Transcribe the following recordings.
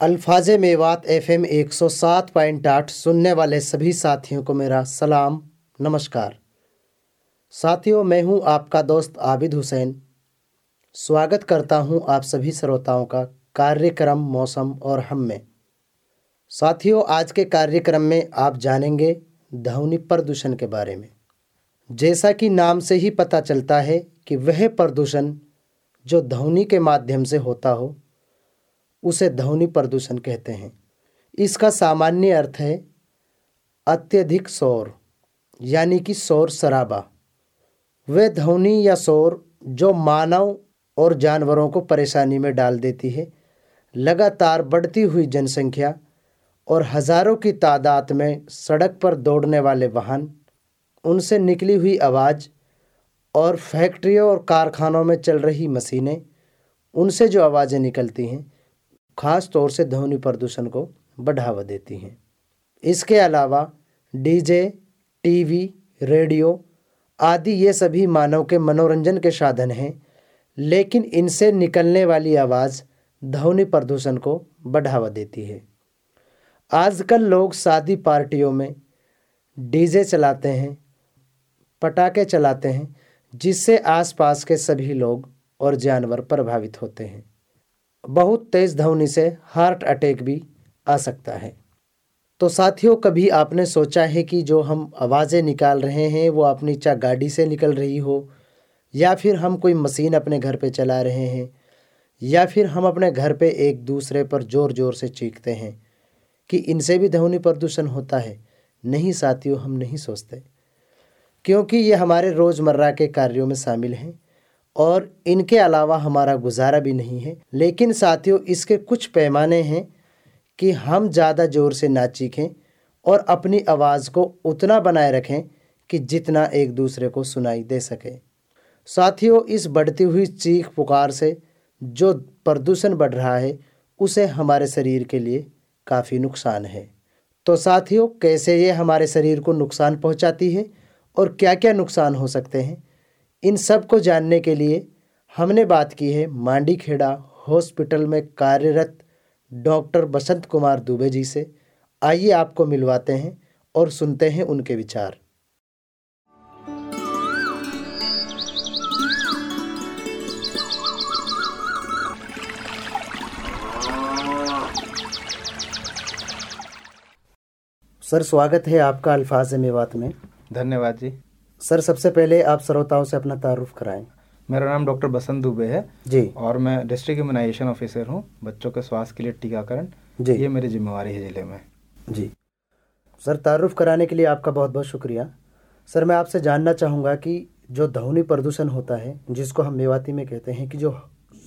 अल्फाज Mewat F M एक सौ सात पॉइंट आठ सुनने वाले सभी साथियों को मेरा सलाम, नमस्कार। साथियों, मैं हूँ आपका दोस्त आबिद हुसैन। स्वागत करता हूँ आप सभी श्रोताओं का कार्यक्रम मौसम और हम में। साथियों, आज के कार्यक्रम में आप जानेंगे ध्वनि प्रदूषण के बारे में। जैसा कि नाम से ही पता चलता है कि वह प्रदूषण जो ध्वनि के माध्यम से होता हो उसे ध्वनि प्रदूषण कहते हैं। इसका सामान्य अर्थ है अत्यधिक शोर यानी कि शोर शराबा। वह ध्वनि या शोर जो मानव और जानवरों को परेशानी में डाल देती है, लगातार बढ़ती हुई जनसंख्या और हज़ारों की तादाद में सड़क पर दौड़ने वाले वाहन, उनसे निकली हुई आवाज़ और फैक्ट्रियों और कारखानों में चल रही मशीनें, उनसे जो आवाज़ें निकलती हैं खास तौर से ध्वनि प्रदूषण को बढ़ावा देती हैं। इसके अलावा, डीजे, टीवी, रेडियो आदि ये सभी मानव के मनोरंजन के साधन हैं, लेकिन इनसे निकलने वाली आवाज़ ध्वनि प्रदूषण को बढ़ावा देती है। आजकल लोग शादी पार्टियों में डीजे चलाते हैं, पटाखे चलाते हैं, जिससे आसपास के सभी लोग और जानवर प्रभावित होते हैं। बहुत तेज़ ध्वनि से हार्ट अटैक भी आ सकता है। तो साथियों, कभी आपने सोचा है कि जो हम आवाज़ें निकाल रहे हैं, वो अपनी चाह गाड़ी से निकल रही हो, या फिर हम कोई मशीन अपने घर पे चला रहे हैं, या फिर हम अपने घर पे एक दूसरे पर ज़ोर ज़ोर से चीखते हैं कि इनसे भी ध्वनि प्रदूषण होता है? नहीं साथियों, हम नहीं सोचते, क्योंकि ये हमारे रोज़मर्रा के कार्यों में शामिल हैं। और इनके अलावा हमारा गुजारा भी नहीं है। लेकिन साथियों, इसके कुछ पैमाने हैं कि हम ज़्यादा ज़ोर से ना चीखें और अपनी आवाज़ को उतना बनाए रखें कि जितना एक दूसरे को सुनाई दे सके। साथियों, इस बढ़ती हुई चीख पुकार से जो प्रदूषण बढ़ रहा है, उसे हमारे शरीर के लिए काफ़ी नुकसान है। तो साथियों, कैसे ये हमारे शरीर को नुकसान पहुंचाती है और क्या क्या नुकसान हो सकते हैं? इन सबको जानने के लिए हमने बात की है मांडी खेड़ा हॉस्पिटल में कार्यरत डॉक्टर बसंत कुमार दुबे जी से। आइए आपको मिलवाते हैं और सुनते हैं उनके विचार। सर, स्वागत है आपका अल्फाज मेवात में। धन्यवाद जी। सर सबसे पहले आप श्रोताओं से अपना तारुफ कराएँ। मेरा नाम डॉक्टर बसंत दुबे है जी। और मैं डिस्ट्रिक्ट इम्यूनाइजेशन ऑफिसर हूँ बच्चों के स्वास्थ्य के लिए टीकाकरण। जी। ये मेरी जिम्मेवारी है ज़िले में। जी। सर तारुफ कराने के लिए आपका बहुत बहुत शुक्रिया। सर मैं आपसे जानना चाहूँगा कि जो ध्वनि प्रदूषण होता है जिसको हम मेवाती में कहते हैं कि जो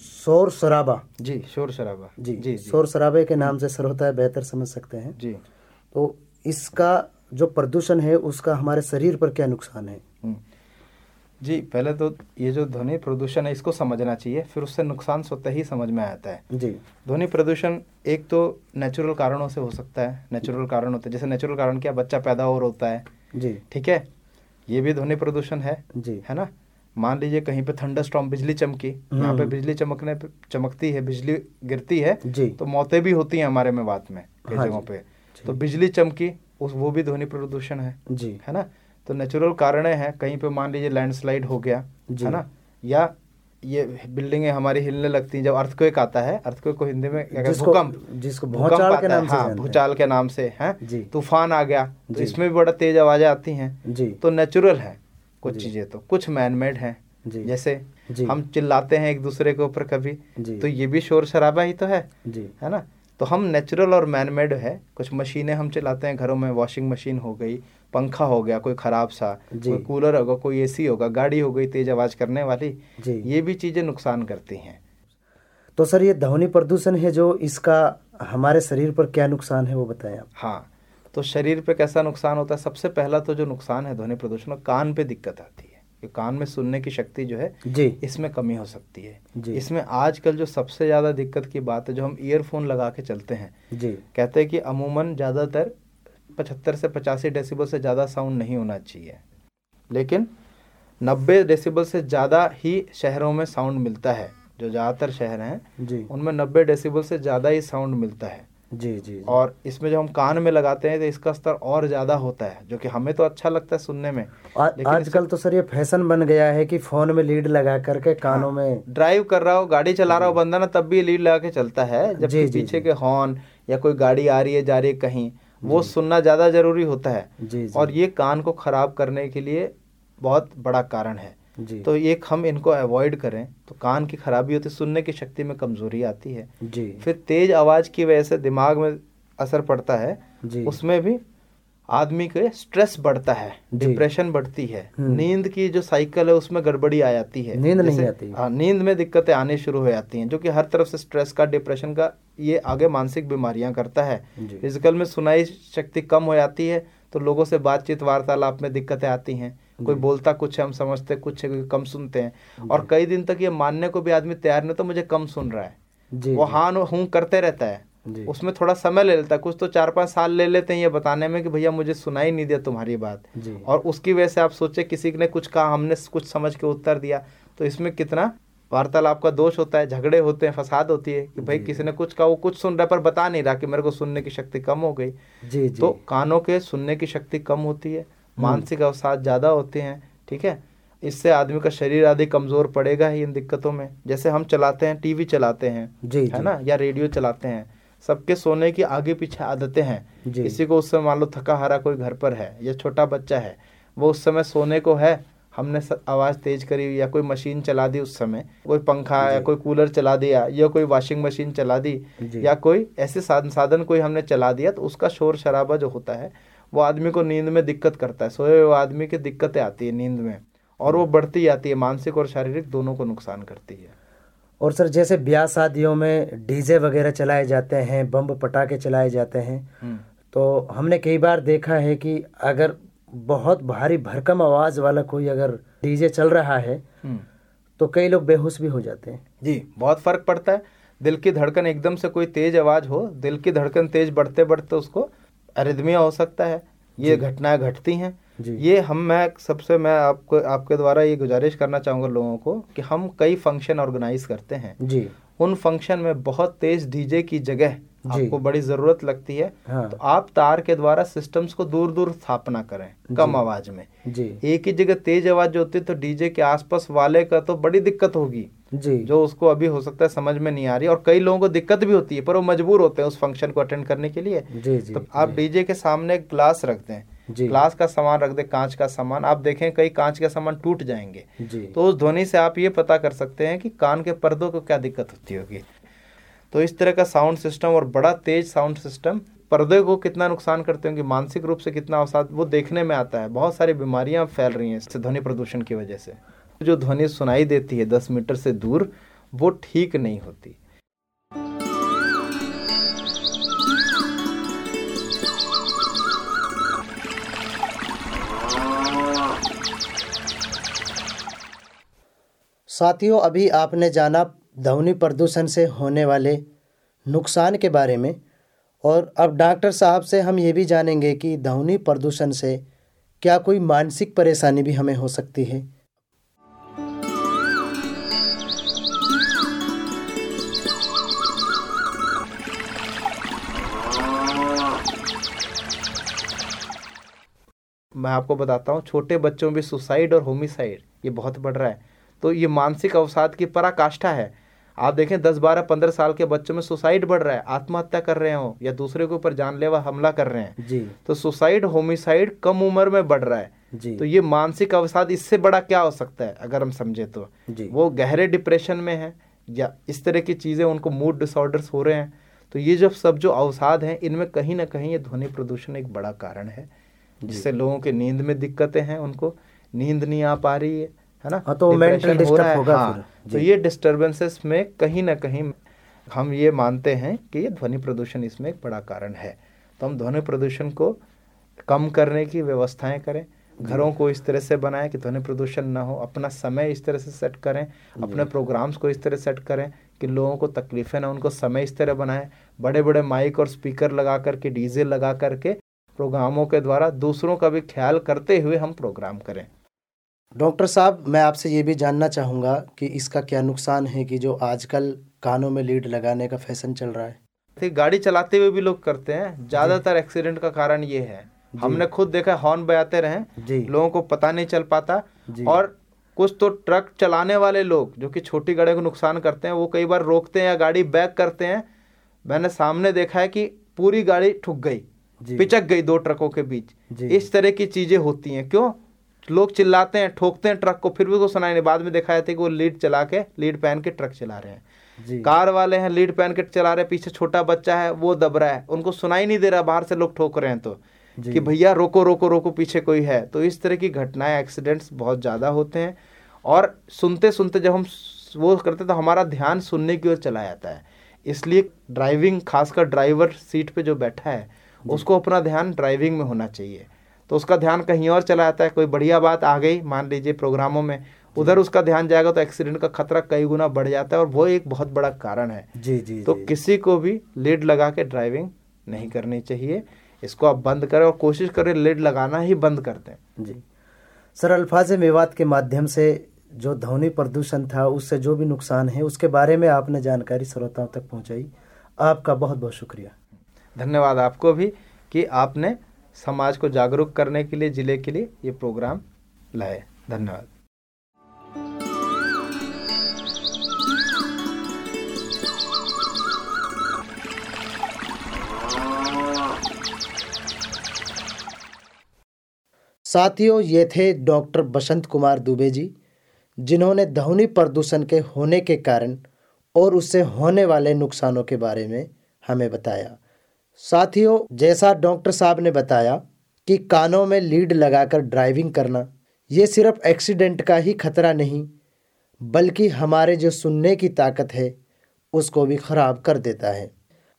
शोर शराबा। जी शोर शराबा। जी जी। शोर शराबे के नाम से सर होता है बेहतर समझ सकते हैं। जी। तो इसका जो प्रदूषण है उसका हमारे शरीर पर क्या नुकसान है? हम्म। जी पहले तो ये जो ध्वनि प्रदूषण है इसको समझना चाहिए फिर उससे नुकसान स्वतः ही समझ में आता है। जी। ध्वनि प्रदूषण एक तो नेचुरल कारणों से हो सकता है नेचुरल कारण होते हैं। जैसे नेचुरल कारण क्या बच्चा पैदा हो होता है। जी। ठीक है? ये भी ध्वनि प्रदूषण है। जी। है ना? मान लीजिए कहीं पे थंडर स्टॉम बिजली चमकी यहाँ पे हम्म। बिजली चमकने पे चमकती है बिजली गिरती है जी। तो मौतें भी होती हैं हमारे में बात में कई हाँ जगहों पे। तो बिजली चमकी उस वो भी ध्वनि प्रदूषण है जी। है ना? तो नेचुरल कारण है कहीं पे मान लीजिए लैंडस्लाइड हो गया जी। है ना? या ये बिल्डिंगें हमारी हिलने लगती हैं जब अर्थक्वेक आता है अर्थक्वेक को हिंदी में भूकंप। जिसको भूकंप के नाम से हाँ भूचाल के नाम से है? तूफ़ान आ गया तो इसमें भी बड़ा तेज आवाज़ें आती हैं। जी। तो नेचुरल है कुछ चीज़ें तो कुछ मैन मेड हैं जैसे हम चिल्लाते हैं एक दूसरे के ऊपर कभी तो ये भी शोर शराबा ही तो है जी। है ना? तो हम नेचुरल और मैन मेड है। कुछ मशीनें हम चलाते हैं घरों में वॉशिंग मशीन हो गई पंखा हो गया कोई खराब सा कोई कूलर होगा कोई एसी होगा गाड़ी हो गई तेज आवाज़ करने वाली ये भी चीज़ें नुकसान करती हैं। तो सर ये ध्वनि प्रदूषण है जो इसका हमारे शरीर पर क्या नुकसान है वो बताएँ आप। हाँ तो शरीर पे कैसा नुकसान होता है? सबसे पहला तो जो नुकसान है ध्वनि प्रदूषण कान पे दिक्कत आती है। कान में सुनने की शक्ति जो है जी। इसमें कमी हो सकती है। जी। इसमें आजकल जो सबसे ज़्यादा दिक्कत की बात है जो हम ईयरफोन लगा के चलते हैं जी। कहते हैं कि अमूमन ज़्यादातर पचहत्तर से पचासी डेसिबल से ज़्यादा साउंड नहीं होना चाहिए। लेकिन नब्बे डेसिबल से ज़्यादा ही शहरों में साउंड मिलता है जो ज़्यादातर शहर हैं जी। उनमें नब्बे डेसिबल से ज़्यादा ही साउंड मिलता है। जी जी और इसमें जब हम कान में लगाते हैं तो इसका स्तर और ज़्यादा होता है जो कि हमें तो अच्छा लगता है सुनने में आ- आजकल तो सर ये फ़ैशन बन गया है कि फ़ोन में लीड लगा करके कानों में ड्राइव कर रहा हो गाड़ी चला रहा हो बंदा ना तब भी लीड लगा के चलता है जब जी, जी, पीछे जी। के हॉर्न या कोई गाड़ी आ रही है जा रही है कहीं वो सुनना ज़्यादा ज़रूरी होता है। और ये कान को खराब करने के लिए बहुत बड़ा कारण है। तो एक हम इनको अवॉइड करें तो कान की खराबी होती है सुनने की शक्ति में कमज़ोरी आती है। जी। फिर तेज आवाज़ की वजह से दिमाग में असर पड़ता है जी। उसमें भी आदमी के स्ट्रेस बढ़ता है डिप्रेशन बढ़ती है। हम्म। नींद की जो साइकिल है उसमें गड़बड़ी आ जाती है। नींद नहीं आती। हाँ नींद में दिक्कतें आने शुरू हो जाती हैं जो कि हर तरफ़ से स्ट्रेस का डिप्रेशन का ये आगे मानसिक बीमारियाँ करता है। फ़िज़िकल में सुनाई शक्ति कम हो जाती है तो लोगों से बातचीत वार्तालाप में दिक्कतें आती हैं। कोई बोलता कुछ है हम समझते कुछ है कोई कम सुनते हैं। और कई दिन तक ये मानने को भी आदमी तैयार नहीं तो मुझे कम सुन रहा है। जी वो हाँ हूँ करते रहता है। जी। उसमें थोड़ा समय ले लेता है। कुछ तो चार पाँच साल ले लेते हैं ये बताने में कि भैया मुझे सुनाई नहीं दिया तुम्हारी बात। और उसकी वजह से आप सोचे किसी ने कुछ कहा हमने कुछ समझ के उत्तर दिया। तो इसमें कितना वार्तालाप का दोष होता है झगड़े होते हैं फसाद होती है कि भाई किसी ने कुछ कहा वो कुछ सुन रहा है पर बता नहीं रहा कि मेरे को सुनने की शक्ति कम हो गई। जी जी। तो कानों के सुनने की शक्ति कम होती है। मानसिक अवसाद ज़्यादा होते हैं ठीक है? इससे आदमी का शरीर आदि कमज़ोर पड़ेगा ही इन दिक्कतों में। जैसे हम चलाते हैं टीवी चलाते हैं जी है जी। ना? या रेडियो चलाते हैं सबके सोने की आगे पीछे आदतें हैं। किसी को उस समय मान लो थका हारा कोई घर पर है या छोटा बच्चा है वो उस समय सोने को है हमने आवाज़ तेज करी या कोई मशीन चला दी उस समय कोई पंखा या कोई कूलर चला दिया या कोई वॉशिंग मशीन चला दी या कोई ऐसे साधन साधन कोई हमने चला दिया तो उसका शोर शराबा जो होता है वो आदमी को नींद में दिक्कत करता है सोए हुए आदमी की दिक्कतें आती है नींद में और वो बढ़ती जाती है मानसिक और शारीरिक दोनों को नुकसान करती है। और सर जैसे ब्याह शादियों में डीजे वगैरह चलाए जाते हैं बम पटाखे चलाए जाते हैं हम्म, तो हमने कई बार देखा है कि अगर बहुत भारी भरकम आवाज़ वाला कोई अगर डीजे चल रहा है हम्म। तो कई लोग बेहोश भी हो जाते हैं। जी बहुत फ़र्क पड़ता है। दिल की धड़कन एकदम से कोई तेज आवाज़ हो दिल की धड़कन तेज बढ़ते बढ़ते उसको अरिदमिया हो सकता है ये घटनाएँ घटती हैं। ये हम मैं सबसे मैं आपको आपके द्वारा ये गुजारिश करना चाहूँगा लोगों को कि हम कई फ़ंक्शन ऑर्गेनाइज करते हैं। जी। उन फ़ंक्शन में बहुत तेज डीजे की जगह आपको बड़ी ज़रूरत लगती है। हाँ। तो आप तार के द्वारा सिस्टम्स को दूर दूर स्थापना करें कम आवाज़ में। जी। एक ही जगह तेज आवाज़ जो होती है तो डीजे के आसपास वाले का तो बड़ी दिक्कत होगी। जी। जो उसको अभी हो सकता है समझ में नहीं आ रही और कई लोगों को दिक्कत भी होती है पर वो मजबूर होते हैं उस फ़ंक्शन को अटेंड करने के लिए। जी जी तो आप डीजे के सामने एक ग्लास रख दें। ग्लास का सामान रख दें कांच का सामान। आप देखें कई कांच के सामान टूट जाएँगे। जी। तो उस ध्वनि से आप ये पता कर सकते हैं कि कान के पर्दों को क्या दिक्कत होती होगी। तो इस तरह का साउंड सिस्टम और बड़ा तेज साउंड सिस्टम पर्दे को कितना नुकसान करते होंगे मानसिक रूप से कितना अवसाद वो देखने में आता है। बहुत सारी बीमारियाँ फैल रही हैं इससे ध्वनि प्रदूषण की वजह से। जो ध्वनि सुनाई देती है दस मीटर से दूर, वो ठीक नहीं होती। साथियों, अभी आपने जाना ध्वनि प्रदूषण से होने वाले नुकसान के बारे में, और अब डॉक्टर साहब से हम ये भी जानेंगे कि ध्वनि प्रदूषण से क्या कोई मानसिक परेशानी भी हमें हो सकती है। मैं आपको बताता हूँ छोटे बच्चों में सुसाइड और होमिसाइड ये बहुत बढ़ रहा है। तो ये मानसिक अवसाद की पराकाष्ठा है। आप देखें दस बारह पंद्रह साल के बच्चों में सुसाइड बढ़ रहा है। आत्महत्या कर रहे हो या दूसरे के ऊपर जानलेवा हमला कर रहे हैं। जी। तो सुसाइड होमिसाइड कम उम्र में बढ़ रहा है। जी। तो ये मानसिक अवसाद इससे बड़ा क्या हो सकता है अगर हम समझे तो? जी। वो गहरे डिप्रेशन में है या इस तरह की चीज़ें उनको मूड डिसऑर्डर्स हो रहे हैं। तो ये जब सब जो अवसाद हैं इनमें कहीं ना कहीं ये ध्वनि प्रदूषण एक बड़ा कारण है। जिससे लोगों के नींद में दिक्कतें हैं उनको नींद नहीं आ पा रही है है ना? हाँ, तो Depression हो रहा है, होगा हाँ, तो ये डिस्टरबेंसेस में कहीं ना कहीं हम ये मानते हैं कि ये ध्वनि प्रदूषण इसमें एक बड़ा कारण है। तो हम ध्वनि प्रदूषण को कम करने की व्यवस्थाएँ करें घरों को इस तरह से बनाएँ कि ध्वनि प्रदूषण ना हो अपना समय इस तरह से सेट करें अपने प्रोग्राम्स को इस तरह सेट करें कि लोगों को तकलीफें ना उनको समय इस तरह बनाएँ। बड़े बड़े माइक और स्पीकर लगा करके डीजे लगा करके प्रोग्रामों के द्वारा दूसरों का भी ख्याल करते हुए हम प्रोग्राम करें। डॉक्टर साहब मैं आपसे ये भी जानना चाहूँगा कि इसका क्या नुकसान है कि जो आजकल कानों में लीड लगाने का फ़ैशन चल रहा है? ठीक गाड़ी चलाते हुए भी लोग करते हैं। ज़्यादातर एक्सीडेंट का कारण ये है। हमने खुद देखा हॉर्न बजाते रहे जी। लोगों को पता नहीं चल पाता। और कुछ तो ट्रक चलाने वाले लोग जो कि छोटी गाड़ियों को नुकसान करते हैं वो कई बार रोकते हैं या गाड़ी बैक करते हैं। मैंने सामने देखा है कि पूरी गाड़ी ठुक गई। पिचक गई दो ट्रकों के बीच। इस तरह की चीज़ें होती हैं। क्यों? लोग चिल्लाते हैं ठोकते हैं ट्रक को। फिर भी को सुनाई नहीं। बाद में देखा जाता है कि वो लीड चला के लीड पहन के ट्रक चला रहे हैं। कार वाले हैं लीड पहन के चला रहे हैं। पीछे छोटा बच्चा है वो दब रहा है। उनको सुनाई नहीं दे रहा बाहर से लोग ठोक रहे हैं तो। कि भैया रोको रोको रोको पीछे कोई है। तो इस तरह की घटनाएँ एक्सीडेंट्स बहुत ज़्यादा होते हैं। और सुनते सुनते जब हम वो करते तो हमारा ध्यान सुनने की ओर चला जाता है। इसलिए ड्राइविंग खासकर ड्राइवर सीट पे जो बैठा है उसको अपना ध्यान ड्राइविंग में होना चाहिए। तो उसका ध्यान कहीं और चला जाता है कोई बढ़िया बात आ गई मान लीजिए प्रोग्रामों में उधर उसका ध्यान जाएगा तो एक्सीडेंट का खतरा कई गुना बढ़ जाता है और वो एक बहुत बड़ा कारण है। जी जी तो जी। किसी को भी लीड लगा के ड्राइविंग नहीं करनी चाहिए। इसको आप बंद करें और कोशिश करें लीड लगाना ही बंद कर दें। जी। सर अल्फाज मेवात के माध्यम से जो ध्वनि प्रदूषण था उससे जो भी नुकसान है उसके बारे में आपने जानकारी श्रोताओं तक पहुंचाई। आपका बहुत बहुत शुक्रिया। धन्यवाद आपको भी कि आपने समाज को जागरूक करने के लिए, ज़िले के लिए ये प्रोग्राम लाए। धन्यवाद। साथियों, ये थे डॉक्टर बसंत कुमार दुबे जी, जिन्होंने ध्वनि प्रदूषण के होने के कारण और उससे होने वाले नुकसानों के बारे में हमें बताया। साथियों, जैसा डॉक्टर साहब ने बताया कि कानों में लीड लगाकर ड्राइविंग करना, ये सिर्फ़ एक्सीडेंट का ही खतरा नहीं, बल्कि हमारे जो सुनने की ताकत है, उसको भी खराब कर देता है।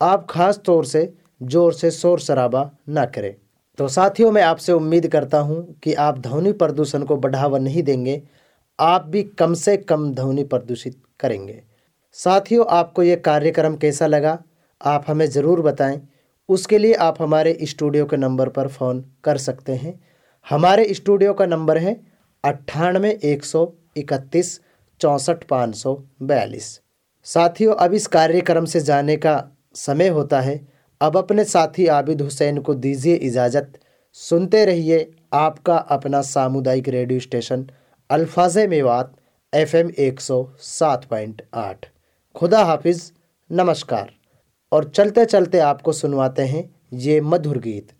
आप खास तौर से ज़ोर से शोर शराबा ना करें। तो साथियों, मैं आपसे उम्मीद करता हूँ कि आप ध्वनि प्रदूषण को बढ़ावा नहीं देंगे, आप भी कम से कम ध्वनि प्रदूषित करेंगे। साथियों, आपको ये कार्यक्रम कैसा लगा, आप हमें ज़रूर बताएँ। उसके लिए आप हमारे स्टूडियो के नंबर पर फ़ोन कर सकते हैं। हमारे स्टूडियो का नंबर है अट्ठानवे एक सौ इकतीस चौंसठ पाँच सौ बयालीस। साथियों, अब इस कार्यक्रम से जाने का समय होता है। अब अपने साथी आबिद हुसैन को दीजिए इजाज़त। सुनते रहिए आपका अपना सामुदायिक रेडियो स्टेशन, अल्फाज मेवात एफ़ एम एक सौ सात पॉइंट आठ। खुदा हाफिज़। नमस्कार। और चलते चलते आपको सुनवाते हैं ये मधुर गीत।